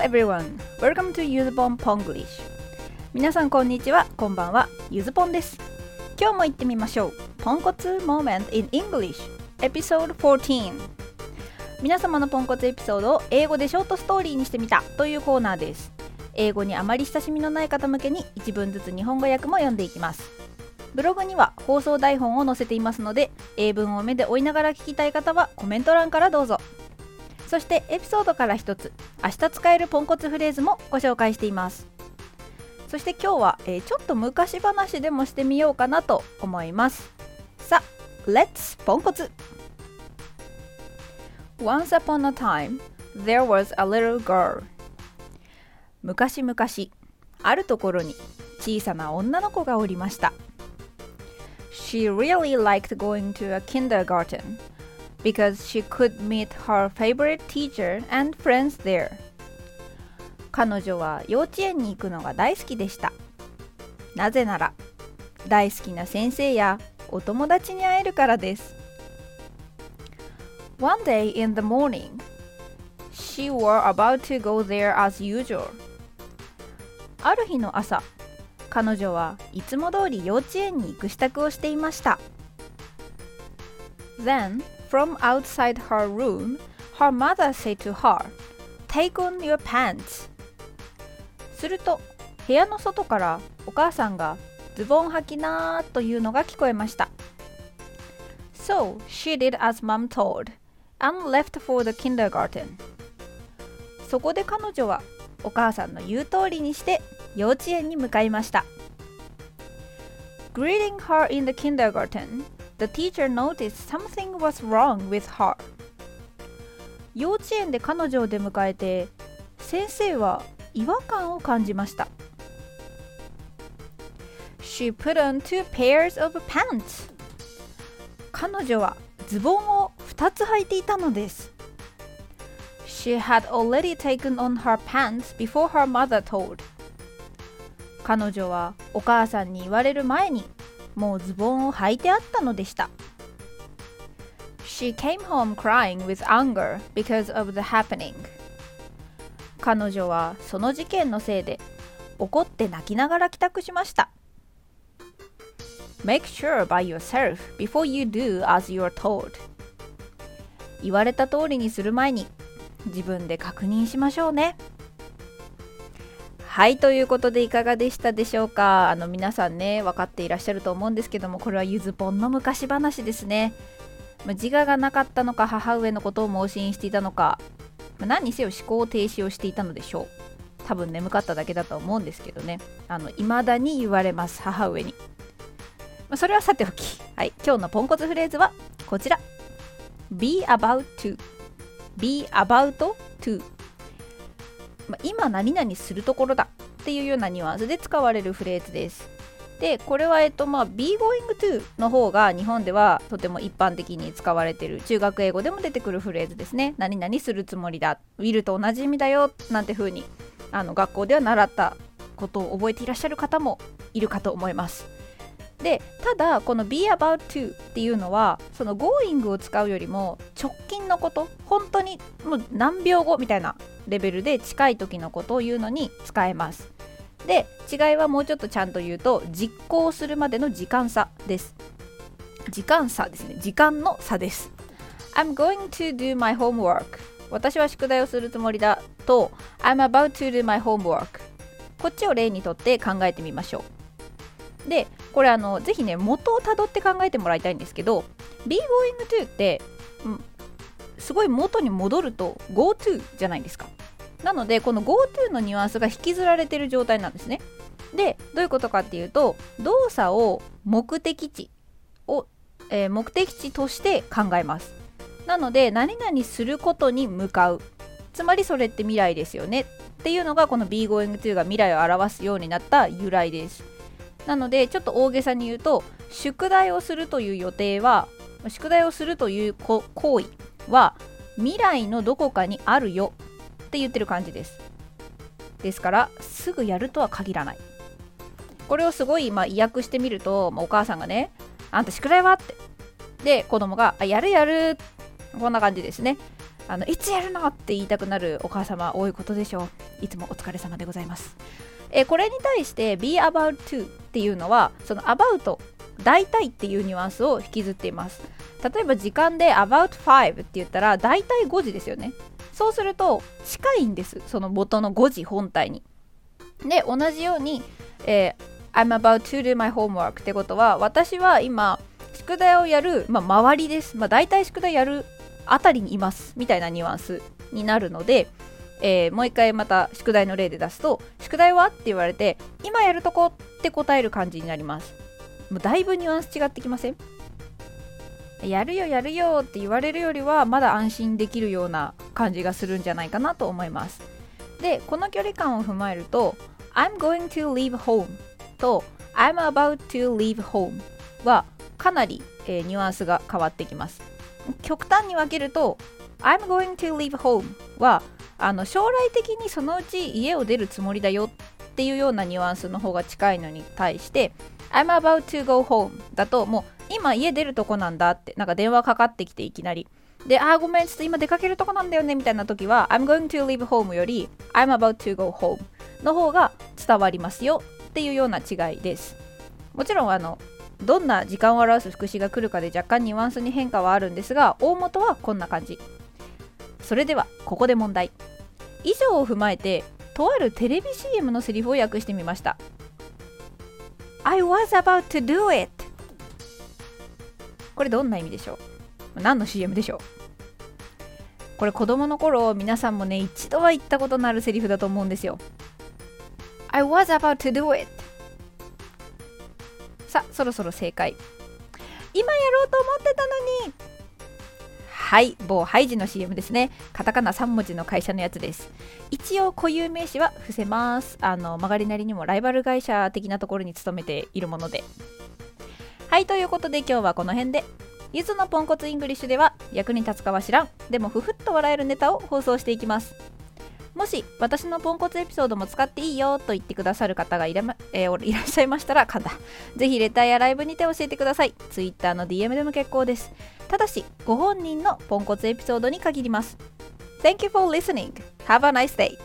everyone, welcome to Yuzupon Ponglish. 皆さんこんにちは、こんばんは、ゆずぽんです。今日も行ってみましょう。ポンコツ Moment in English. Episode 14皆様のポンコツエピソードを英語でショートストーリーにしてみた。というコーナーです。英語にあまり親しみのない方向けに一文ずつ日本語訳も読んでいきます。ブログには放送台本を載せていますので英文を目で追いながら聞きたい方はコメント欄からどうぞ。そしてエピソードから一つ明日使えるポンコツフレーズもご紹介しています。そして今日は、えー、ちょっと昔話でもしてみようかなと思います。さあ Let's ポンコツ。Once upon a time there was a little girl. 昔々あるところに小さな女の子がおりました。She really liked going to a kindergarten because she could meet her favorite teacher and friends there. 彼女は幼稚園に行くのが大好きでした。なぜなら大好きな先生やお友達に会えるからです。One day in the morning, she were about to go there as usual. ある日の朝、彼女はいつも通り幼稚園に行く支度をしていました。Then, from outside her room, her mother said to her, Take on your pants. すると、部屋の外からお母さんがズボン履きなーというのが聞こえました。So, she did as mom told and left for the kindergarten. そこで彼女はお母さんの言う通りにして幼稚園に向かいました。Greeting her in the kindergarten, the teacher noticed something was wrong with her. 幼稚園で彼女を出迎えて先生は違和感を感じました。She put on two pairs of pants. 彼女はズボンを2つ履いていたのです。She had already taken on her pants before her mother told. 彼女はお母さんに言われる前にもうズボンを履いてあったのでした。She came home crying with anger because of the happening. 彼女はその事件のせいで怒って泣きながら帰宅しました。Make sure by yourself before you do as you're told. 言われた通りにする前に自分で確認しましょうね。はいということでいかがでしたでしょうか？あの皆さんね分かっていらっしゃると思うんですけどもこれはゆずぽんの昔話ですね、ま自我がなかったのか母上のことを盲信していたのか、ま何にせよ思考停止をしていたのでしょう。多分眠かっただけだと思うんですけどね。あの未だに言われます母上に、まそれはさておき。はい今日のポンコツフレーズはこちら。Be about to be about to まあ、今何々するところだっていうようなニュアンスで使われるフレーズです。でこれは、えっとまあ、be going to の方が日本ではとても一般的に使われている中学英語でも出てくるフレーズですね。何々するつもりだ will と同じ意味だよなんて風にあに学校では習ったことを覚えていらっしゃる方もいるかと思います。でただこの be about to っていうのはその going を使うよりも直近のこと本当にもう何秒後みたいなレベルで近い時のことを言うのに使えます。で違いはもうちょっとちゃんと言うと実行するまでの時間差です。時間差ですね。時間の差です。I'm going to do my homework. 私は宿題をするつもりだと I'm about to do my homework. こっちを例にとって考えてみましょう。でこれあのぜひね元をたどって考えてもらいたいんですけど be going to って、すごい元に戻ると go to じゃないですか。なのでこの go to のニュアンスが引きずられてる状態なんですね。でどういうことかっていうと動作を目的地を、えー、目的地として考えます。なので何々することに向かう。つまりそれって未来ですよね。っていうのがこの be going to が未来を表すようになった由来です。なのでちょっと大げさに言うと宿題をするという予定は宿題をするという行為は未来のどこかにあるよって言ってる感じです。ですからすぐやるとは限らない。これをすごいまあ意訳してみると、まあ、お母さんがねあんた宿題はって。で子供があやるやる。こんな感じですね。あのいつやるのって言いたくなるお母様多いことでしょう。いつもお疲れ様でございます。えこれに対して be about to っていうのはその about 大体っていうニュアンスを引きずっています。例えば時間で about 5って言ったら大体5時ですよね。そうすると近いんですその元の5時本体に。で同じように、えー、I'm about to do my homework ってことは私は今宿題をやる、まあ、周りです、まあ、大体宿題やるあたりにいますみたいなニュアンスになるので、えー、もう一回また宿題の例で出すと宿題は？って言われて今やるとこって答える感じになります。もうだいぶニュアンス違ってきません？やるよやるよって言われるよりはまだ安心できるような感じがするんじゃないかなと思います。でこの距離感を踏まえると I'm going to leave home と I'm about to leave home はかなり、えー、ニュアンスが変わってきます。極端に分けると I'm going to leave home はあの将来的にそのうち家を出るつもりだよっていうようなニュアンスの方が近いのに対して I'm about to go home だともう今家出るとこなんだってなんか電話かかってきていきなり。で、あーごめん、ちょっと今出かけるとこなんだよねみたいな時は I'm going to leave home より I'm about to go home の方が伝わりますよっていうような違いです。もちろんあのどんな時間を表す副詞が来るかで若干ニュアンスに変化はあるんですが大元はこんな感じ。それではここで問題。以上を踏まえてとあるテレビ CM のセリフを訳してみました。I was about to do it. これどんな意味でしょう？何の CM でしょう？これ子供の頃皆さんもね一度は言ったことのあるセリフだと思うんですよ。I was about to do it. さあそろそろ正解。今やろうと思ってたのにはい某ハイジの CM ですね。カタカナ3文字の会社のやつです。一応固有名詞は伏せます。あの曲がりなりにもライバル会社的なところに勤めているもので。はいということで今日はこの辺で。ゆずのポンコツイングリッシュでは役に立つかは知らん。でもふふっと笑えるネタを放送していきます。もし私のポンコツエピソードも使っていいよと言ってくださる方がいら,、えー、いらっしゃいましたらかんだぜひレターやライブにて教えてください Twitter の DM でも結構ですただしご本人のポンコツエピソードに限ります Thank you for listening. Have a nice day.